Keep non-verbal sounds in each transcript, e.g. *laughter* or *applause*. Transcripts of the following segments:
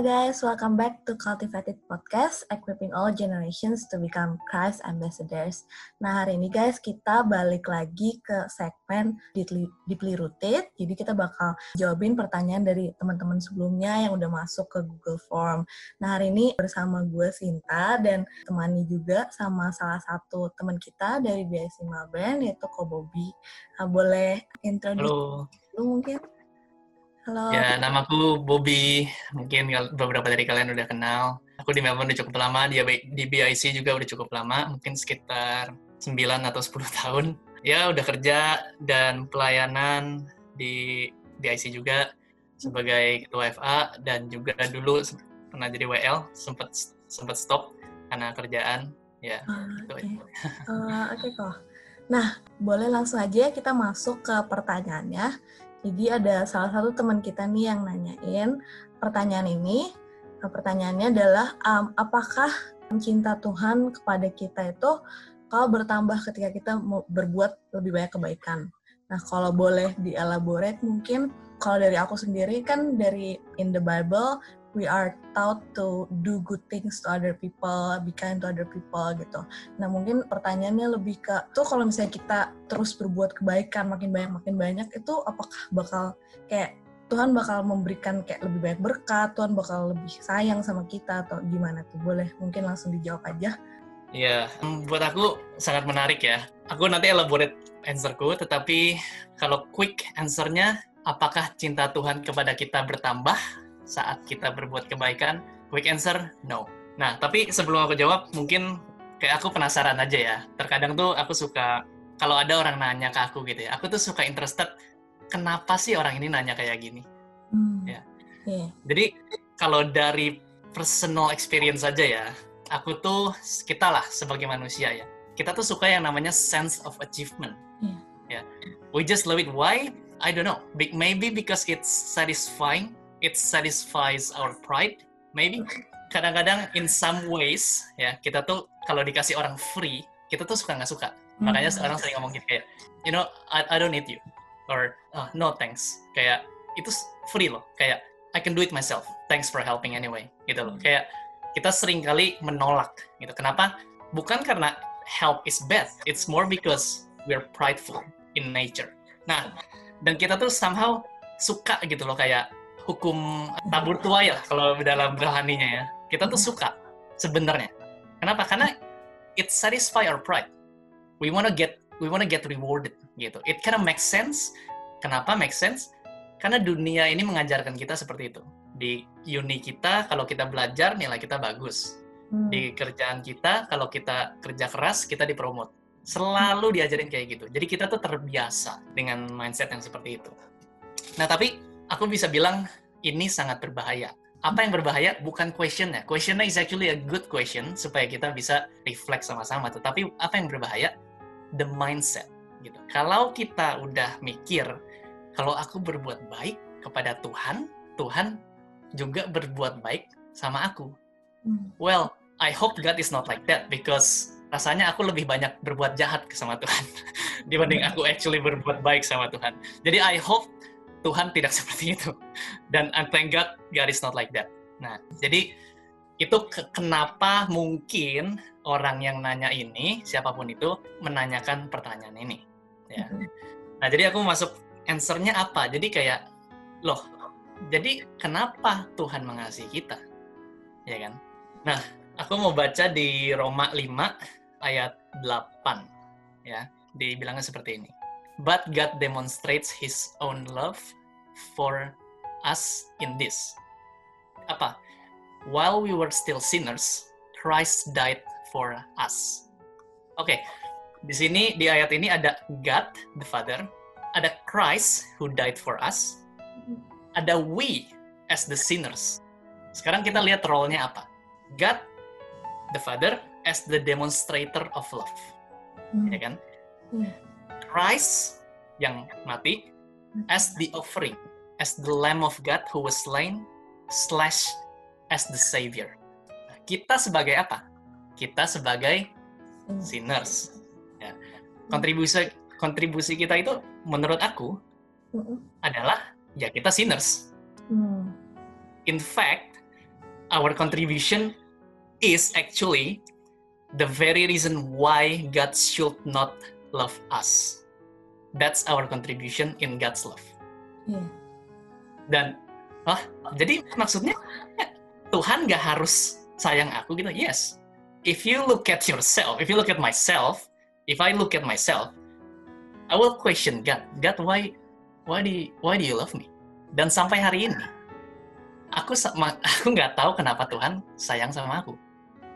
Halo guys, welcome back to Cultivated Podcast, equipping all generations to become Christ ambassadors. Nah, hari ini guys, kita balik lagi ke segmen Deeply Rooted. Jadi kita bakal jawabin pertanyaan dari teman-teman sebelumnya yang udah masuk ke Google Form. Nah, hari ini bersama gue Sinta dan temani juga sama salah satu teman kita dari BSC Melbourne, yaitu Ko Bobby. Nah, boleh introduce lu mungkin? Halo. Ya, namaku Bobby. Mungkin beberapa dari kalian udah kenal. Aku di Melbourne udah cukup lama, di, di BIC juga udah cukup lama, mungkin sekitar 9 atau 10 *laughs* tahun. Ya, udah kerja dan pelayanan di BIC juga sebagai ketua FA dan juga dulu pernah jadi WL, sempat sempat stop karena kerjaan. Ya, oh. Oke, okay. uh, okay, kok. Nah, boleh langsung aja kita masuk ke pertanyaannya. Jadi ada salah satu teman kita nih yang nanyain pertanyaan ini. Nah, pertanyaannya adalah um, apakah cinta Tuhan kepada kita itu kalau bertambah ketika kita berbuat lebih banyak kebaikan. Nah, kalau boleh dielaborate mungkin kalau dari aku sendiri kan dari in the Bible we are taught to do good things to other people, be kind to other people gitu. Nah mungkin pertanyaannya lebih ke tuh kalau misalnya kita terus berbuat kebaikan makin banyak makin banyak itu apakah bakal kayak Tuhan bakal memberikan kayak lebih banyak berkat, Tuhan bakal lebih sayang sama kita atau gimana tuh? Boleh mungkin langsung dijawab aja. Iya, buat aku sangat menarik ya. Aku nanti elaborate answerku, tetapi kalau quick answernya, apakah cinta Tuhan kepada kita bertambah saat kita berbuat kebaikan? Quick answer, no. Nah, tapi sebelum aku jawab, mungkin kayak aku penasaran aja ya. Terkadang tuh aku suka, kalau ada orang nanya ke aku gitu ya, aku tuh suka interested, kenapa sih orang ini nanya kayak gini? Hmm. Ya. Yeah. Jadi, kalau dari personal experience saja ya, aku tuh, kita lah sebagai manusia ya, kita tuh suka yang namanya sense of achievement. Yeah. Ya. We just love it. Why? I don't know. Maybe because it's satisfying it satisfies our pride maybe. Kadang-kadang in some ways ya kita tuh kalau dikasih orang free kita tuh suka nggak suka. Hmm. makanya sekarang sering ngomong gitu kayak you know I, I don't need you. Or oh, no thanks. Kayak itu free loh. Kayak I can do it myself. Thanks for helping anyway. Gitu loh. Kayak kita sering kali menolak gitu. Kenapa? Bukan karena help is bad. It's more because we're prideful in nature. Nah dan kita tuh somehow suka gitu loh. Kayak hukum tabur tuai lah kalau dalam rohaninya ya. Kita tuh suka sebenarnya. Kenapa? Karena it satisfy our pride. We wanna get we wanna get rewarded gitu. It kind of makes sense. Kenapa make sense? Karena dunia ini mengajarkan kita seperti itu. Di uni kita kalau kita belajar nilai kita bagus. Hmm. Di kerjaan kita kalau kita kerja keras kita dipromot. Selalu diajarin kayak gitu. Jadi kita tuh terbiasa dengan mindset yang seperti itu. Nah, tapi aku bisa bilang ini sangat berbahaya. Apa yang berbahaya bukan questionnya. Questionnya is actually a good question supaya kita bisa reflect sama-sama. Tetapi apa yang berbahaya? The mindset. Gitu. Kalau kita udah mikir, kalau aku berbuat baik kepada Tuhan, Tuhan juga berbuat baik sama aku. Hmm. Well, I hope God is not like that because rasanya aku lebih banyak berbuat jahat sama Tuhan *laughs* dibanding aku actually berbuat baik sama Tuhan. Jadi I hope Tuhan tidak *laughs* seperti itu. Dan I thank God, God is not like that. Nah, jadi itu ke kenapa mungkin orang yang nanya ini, siapa pun itu, menanyakan pertanyaan ini. Ya. Mm-hmm. Nah, jadi aku masuk answernya apa? Jadi kayak, loh, jadi kenapa Tuhan mengasihi kita? Ya kan? Nah, aku mau baca di Roma 5 ayat 8. Ya, dibilangnya seperti ini. But God demonstrates His own love for us in this. Apa? While we were still sinners, Christ died for us. Oke, okay. di sini di ayat ini ada God the Father, ada Christ who died for us, ada we as the sinners. Sekarang kita lihat role-nya apa. God the Father as the demonstrator of love. Hmm. Ya kan? Hmm. Christ yang mati as the offering, as the Lamb of God who was slain, slash as the Savior. Kita sebagai apa? Kita sebagai sinners. Ya. Kontribusi kontribusi kita itu menurut aku adalah ya kita sinners. In fact, our contribution is actually the very reason why God should not love us. That's our contribution in God's love. Iya. Dan, ah, jadi maksudnya Tuhan gak harus sayang aku gitu. Yes, if you look at yourself, if you look at myself, if I look at myself, I will question God. God, why, why do, you, why do you love me? Dan sampai hari ini, aku sama, *laughs* aku nggak tahu kenapa Tuhan sayang sama aku,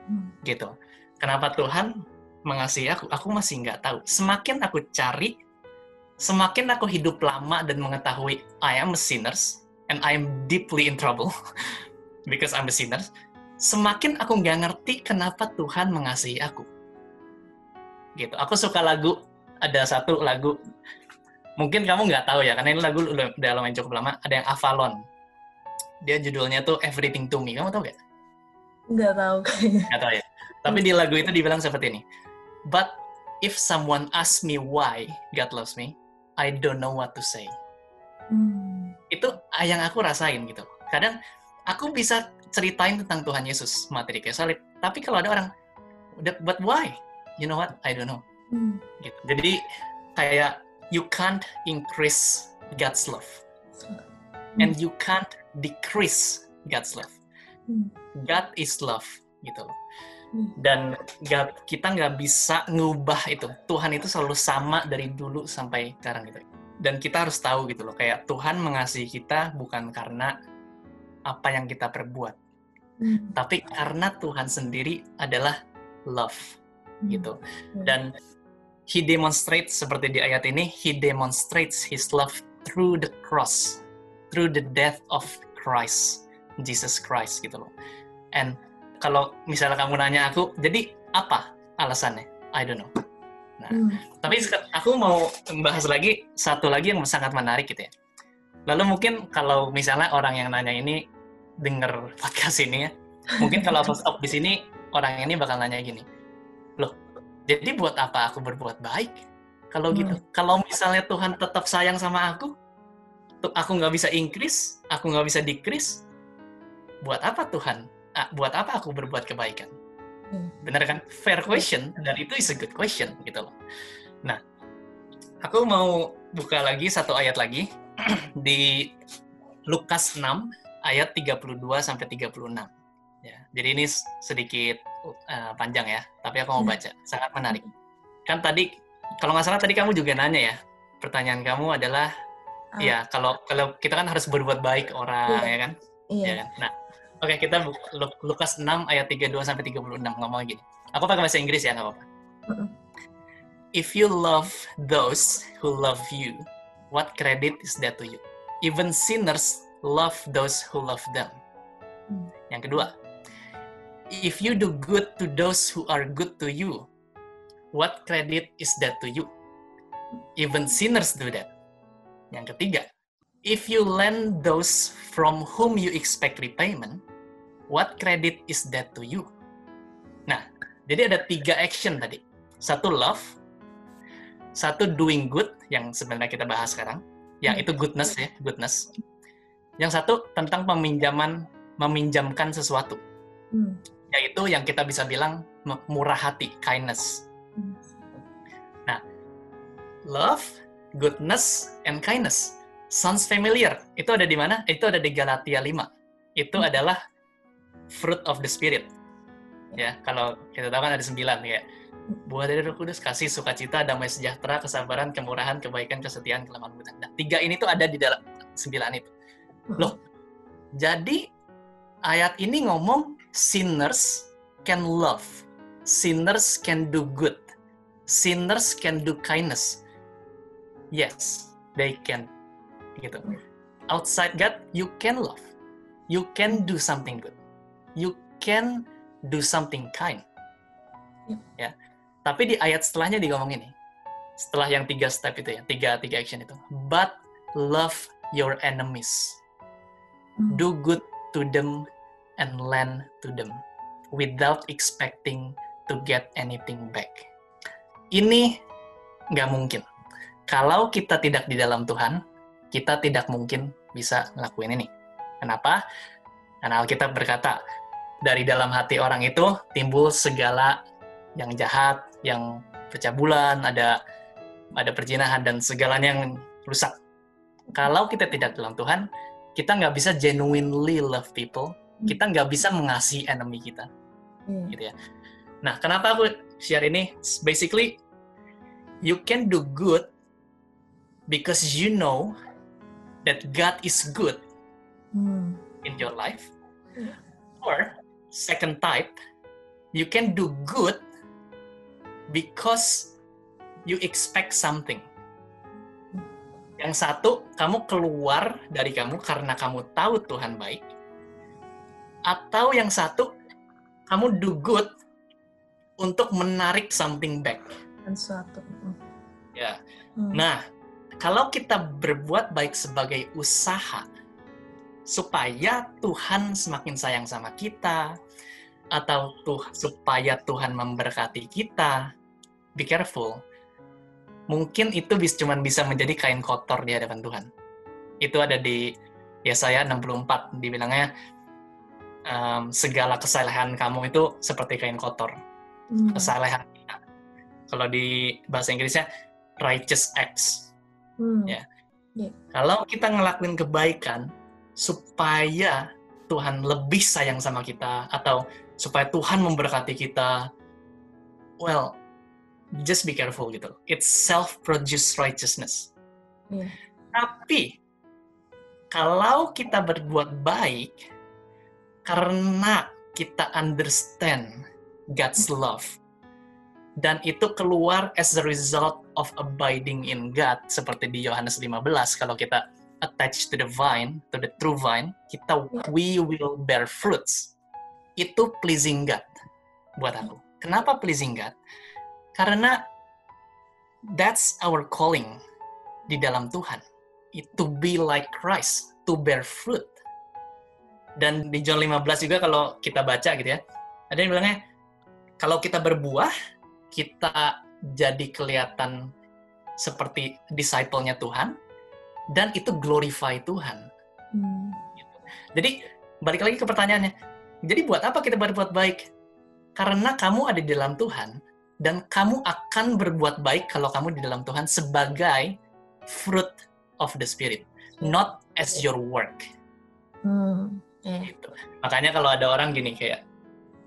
Hmm. gitu. Kenapa Tuhan mengasihi aku? Aku masih nggak tahu. Semakin aku cari, semakin aku hidup lama dan mengetahui I am a sinners and I am deeply in trouble *laughs* because I'm a sinner. Semakin aku nggak ngerti kenapa Tuhan mengasihi aku. Gitu. Aku suka lagu ada satu lagu mungkin kamu nggak tahu ya karena ini lagu udah lumayan cukup lama ada yang Avalon dia judulnya tuh Everything to Me kamu tahu gak? Nggak tahu kayaknya. *laughs* Nggak tahu ya tapi di lagu itu dibilang seperti ini but if someone asks me why God loves me I don't know what to say Hmm. itu yang aku rasain gitu kadang aku bisa ceritain tentang Tuhan Yesus mati di kayu salib tapi kalau ada orang but why you know what I don't know Hmm. gitu. Jadi kayak you can't increase God's love and you can't decrease God's love. Hmm. God is love gitu loh. Hmm. Dan God, kita nggak bisa ngubah itu. Tuhan itu selalu sama dari dulu sampai sekarang gitu. Dan kita harus tahu gitu loh, kayak Tuhan mengasihi kita bukan karena apa yang kita perbuat, Hmm. tapi karena Tuhan sendiri adalah love gitu. Dan he demonstrates seperti di ayat ini, he demonstrates his love through the cross, through the death of Christ, Jesus Christ gitu loh. And kalau misalnya kamu nanya aku, jadi apa alasannya? I don't know. Nah, Hmm. tapi aku mau membahas lagi satu lagi yang sangat menarik gitu ya. Lalu mungkin kalau misalnya orang yang nanya ini denger *laughs* podcast ini ya, mungkin kalau aku stop di sini orang ini bakal nanya gini, loh, jadi buat apa aku berbuat baik? Kalau Hmm. gitu, kalau misalnya Tuhan tetap sayang sama aku, aku nggak bisa increase, aku nggak bisa decrease, buat apa Tuhan? Ah, buat apa aku berbuat kebaikan? Hmm. Bener kan? Fair question, dan itu is a good question gitu loh. Nah, aku mau buka lagi satu ayat lagi *clears throat* di Lukas 6 ayat 32 sampai 36. Ya, jadi ini sedikit uh, panjang ya, tapi aku mau Hmm. baca. Sangat menarik. Kan tadi kalau nggak salah tadi kamu juga nanya ya. Pertanyaan kamu adalah Ah, ya kalau kalau kita kan harus berbuat baik orang Iya. ya kan? Iya. Ya kan? Nah, oke kita Lukas 6 ayat 32 sampai 36 ngomong gini. Aku pakai bahasa Inggris ya, nggak apa-apa. If you love those who love you, what credit is that to you? Even sinners love those who love them. Hmm. Yang kedua, if you do good to those who are good to you, what credit is that to you? Even sinners do that. Yang ketiga, if you lend those from whom you expect repayment, what credit is that to you? Nah, jadi ada tiga action tadi. Satu love, satu doing good yang sebenarnya kita bahas sekarang, yang Hmm. itu goodness ya, goodness. Yang satu tentang peminjaman meminjamkan sesuatu, Hmm. yaitu yang kita bisa bilang murah hati, kindness. Hmm. Love, goodness, and kindness. Sounds familiar. Itu ada di mana? Itu ada di Galatia 5. Itu Hmm. adalah fruit of the spirit. Ya, kalau kita tahu kan ada sembilan kayak buah dari Roh Kudus, kasih, sukacita, damai sejahtera, kesabaran, kemurahan, kebaikan, kesetiaan, kelemahan, kelembutan. Nah, tiga ini tuh ada di dalam sembilan itu. Loh, jadi ayat ini ngomong sinners can love, sinners can do good, sinners can do kindness. Yes, they can. Gitu. Outside God, you can love. You can do something good. You can do something kind. Yep. Ya. Tapi di ayat setelahnya digomong ini. Setelah yang tiga step itu ya, tiga tiga action itu. But love your enemies. Hmm. Do good to them and lend to them without expecting to get anything back. Ini nggak mungkin. Kalau kita tidak di dalam Tuhan, kita tidak mungkin bisa ngelakuin ini. Kenapa? Karena Alkitab berkata, dari dalam hati orang itu timbul segala yang jahat, yang pecah bulan, ada ada perjinahan dan segalanya yang rusak. Kalau kita tidak dalam Tuhan, kita nggak bisa genuinely love people, kita nggak bisa mengasihi enemy kita, Iya. gitu ya. Nah, kenapa aku share ini? Basically, you can do good because you know that God is good Hmm. in your life. Yeah. Or second type, you can do good because you expect something. Yang satu, kamu keluar dari kamu karena kamu tahu Tuhan baik. Atau yang satu, kamu do good untuk menarik something back. Dan suatu. Hmm. Ya. Hmm. Nah, kalau kita berbuat baik sebagai usaha supaya Tuhan semakin sayang sama kita atau tuh supaya Tuhan memberkati kita, be careful. Mungkin itu bis cuman bisa menjadi kain kotor di hadapan Tuhan. Itu ada di Yesaya 64 dibilangnya em, segala kesalehan kamu itu seperti kain kotor. Hmm. Kesalehan kita. Kalau di bahasa Inggrisnya righteous acts. Hmm. Ya. Kalau kita ngelakuin kebaikan supaya Tuhan lebih sayang sama kita atau supaya Tuhan memberkati kita, well, just be careful gitu. It's self-produced righteousness. Iya. Tapi kalau kita berbuat baik karena kita understand God's love dan itu keluar as a result of abiding in God seperti di Yohanes 15 kalau kita attach to the vine to the true vine kita we will bear fruits. Itu pleasing God buat aku. Kenapa pleasing God? Karena that's our calling di dalam Tuhan. It- to be like Christ to bear fruit. Dan di John 15 juga kalau kita baca gitu ya ada yang bilangnya kalau kita berbuah kita jadi kelihatan seperti disciple-nya Tuhan dan itu glorify Tuhan. Hmm. Jadi balik lagi ke pertanyaannya. Jadi buat apa kita berbuat baik? Karena kamu ada di dalam Tuhan dan kamu akan berbuat baik kalau kamu di dalam Tuhan sebagai fruit of the spirit, not as your work. Hmm. Iya. Gitu. Makanya kalau ada orang gini kayak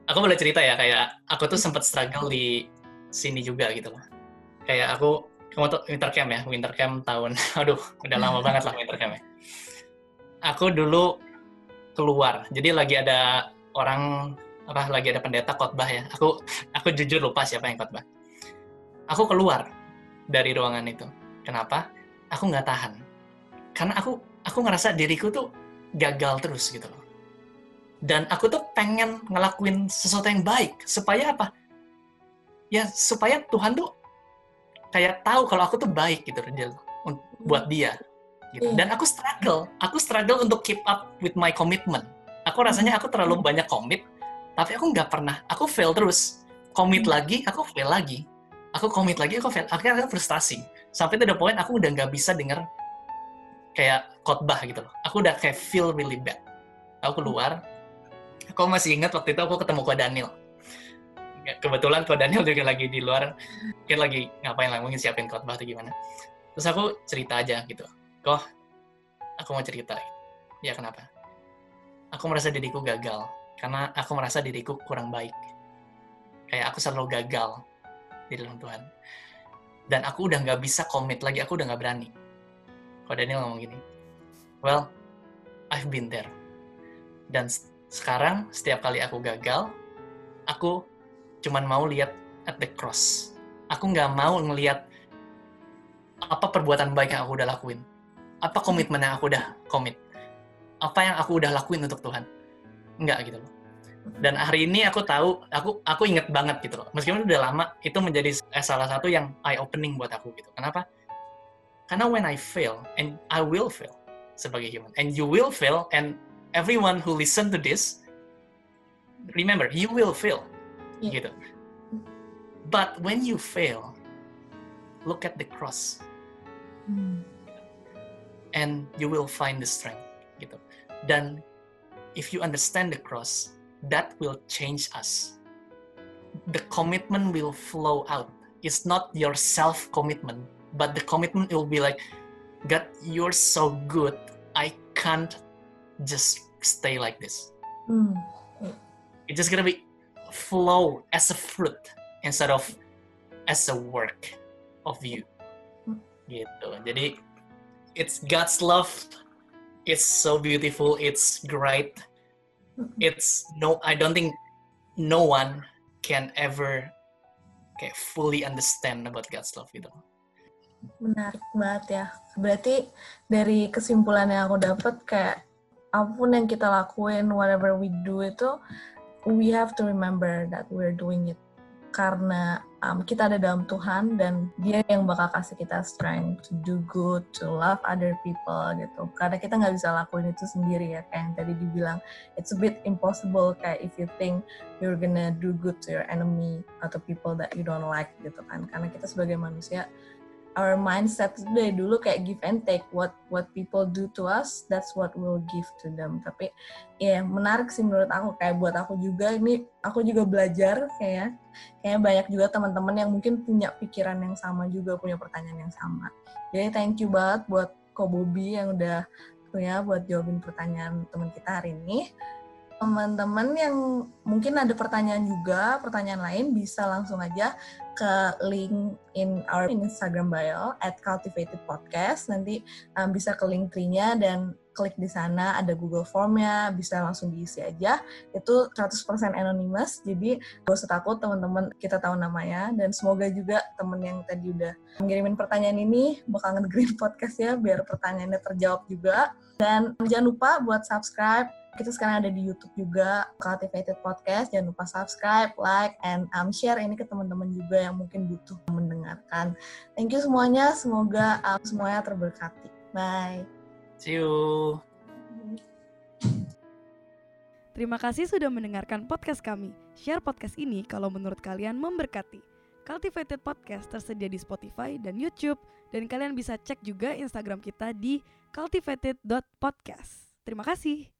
aku boleh cerita ya kayak aku tuh sempat struggle di sini juga gitu loh. Kayak aku tuh winter camp ya, winter camp tahun *laughs* aduh, udah lama banget lah winter camp ya. Aku dulu keluar. Jadi lagi ada orang apa lagi ada pendeta khotbah ya. Aku aku jujur lupa siapa yang khotbah. Aku keluar dari ruangan itu. Kenapa? Aku nggak tahan. Karena aku aku ngerasa diriku tuh gagal terus gitu loh. Dan aku tuh pengen ngelakuin sesuatu yang baik supaya apa? Ya supaya Tuhan tuh kayak tahu kalau aku tuh baik gitu un- buat dia gitu. Iya. Dan aku struggle, aku struggle untuk keep up with my commitment. Aku rasanya aku terlalu banyak komit, tapi aku nggak pernah, aku fail terus. Komit Hmm. lagi, aku fail lagi. Aku komit lagi, aku fail. Akhirnya aku frustasi. Sampai to the point aku udah nggak bisa denger kayak khotbah gitu loh. Aku udah kayak feel really bad. Aku keluar, aku masih ingat waktu itu aku ketemu Ko Daniel. Kebetulan Ko Daniel juga lagi di luar, mungkin lagi ngapain lah, mungkin siapin khotbah atau gimana. Terus aku cerita aja gitu, Kok, aku mau cerita. Ya kenapa? Aku merasa diriku gagal, karena aku merasa diriku kurang baik. Kayak aku selalu gagal di dalam Tuhan. Dan aku udah nggak bisa komit lagi, aku udah nggak berani. Kok Daniel ngomong gini, well, I've been there. Dan sekarang setiap kali aku gagal, aku cuman mau lihat at the cross. Aku nggak mau ngelihat apa perbuatan baik yang aku udah lakuin. Apa komitmen yang aku udah komit. Apa yang aku udah lakuin untuk Tuhan. Enggak gitu loh. Dan hari ini aku tahu, aku aku inget banget gitu loh. Meskipun udah lama, itu menjadi eh, salah satu yang eye opening buat aku gitu. Kenapa? Karena when I fail, and I will fail sebagai human, and you will fail, and everyone who listen to this, remember, you will fail, Iya. gitu. But when you fail, look at the cross, Hmm. and you will find the strength, gitu. Dan if you understand the cross, that will change us. The commitment will flow out. It's not your self commitment, but the commitment will be like, God, you're so good. I can't just stay like this. Hmm. It's just gonna be flow as a fruit instead of as a work of you. Gitu. Jadi it's God's love. It's so beautiful. It's great. It's no. I don't think no one can ever kayak fully understand about God's love gitu. Menarik banget ya. Berarti dari kesimpulan yang aku dapat kayak apa pun yang kita lakuin, whatever we do itu, we have to remember that we're doing it karena um, kita ada dalam Tuhan dan Dia yang bakal kasih kita strength to do good, to love other people gitu. Karena kita nggak bisa lakuin itu sendiri ya, kayak yang tadi dibilang, it's a bit impossible kayak if you think you're gonna do good to your enemy atau people that you don't like gitu kan. Karena kita sebagai manusia our mindset dari dulu kayak give and take what what people do to us that's what we'll give to them. Tapi ya yeah, menarik sih menurut aku kayak buat aku juga ini aku juga belajar kayak kayak banyak juga teman-teman yang mungkin punya pikiran yang sama juga punya pertanyaan yang sama. Jadi thank you banget buat Ko Bobby yang udah punya buat jawabin pertanyaan teman kita hari ini. Teman-teman yang mungkin ada pertanyaan juga, pertanyaan lain bisa langsung aja ke link in our Instagram bio at cultivated podcast. Nanti um, bisa ke link tree-nya dan klik di sana ada Google Form-nya, bisa langsung diisi aja. Itu 100% anonymous, jadi gak usah takut teman-teman kita tahu namanya. Dan semoga juga teman yang tadi udah mengirimin pertanyaan ini bakal ngedengerin *laughs* podcast ya, biar pertanyaannya terjawab juga. Dan jangan lupa buat subscribe kita sekarang ada di YouTube juga, Cultivated Podcast. Jangan lupa subscribe, like, and um, share ini ke teman-teman juga yang mungkin butuh mendengarkan. Thank you semuanya. Semoga um, semuanya terberkati. Bye. See you. Terima kasih sudah mendengarkan podcast kami. Share podcast ini kalau menurut kalian memberkati. Cultivated Podcast tersedia di Spotify dan YouTube. Dan kalian bisa cek juga Instagram kita di cultivated.podcast. Terima kasih.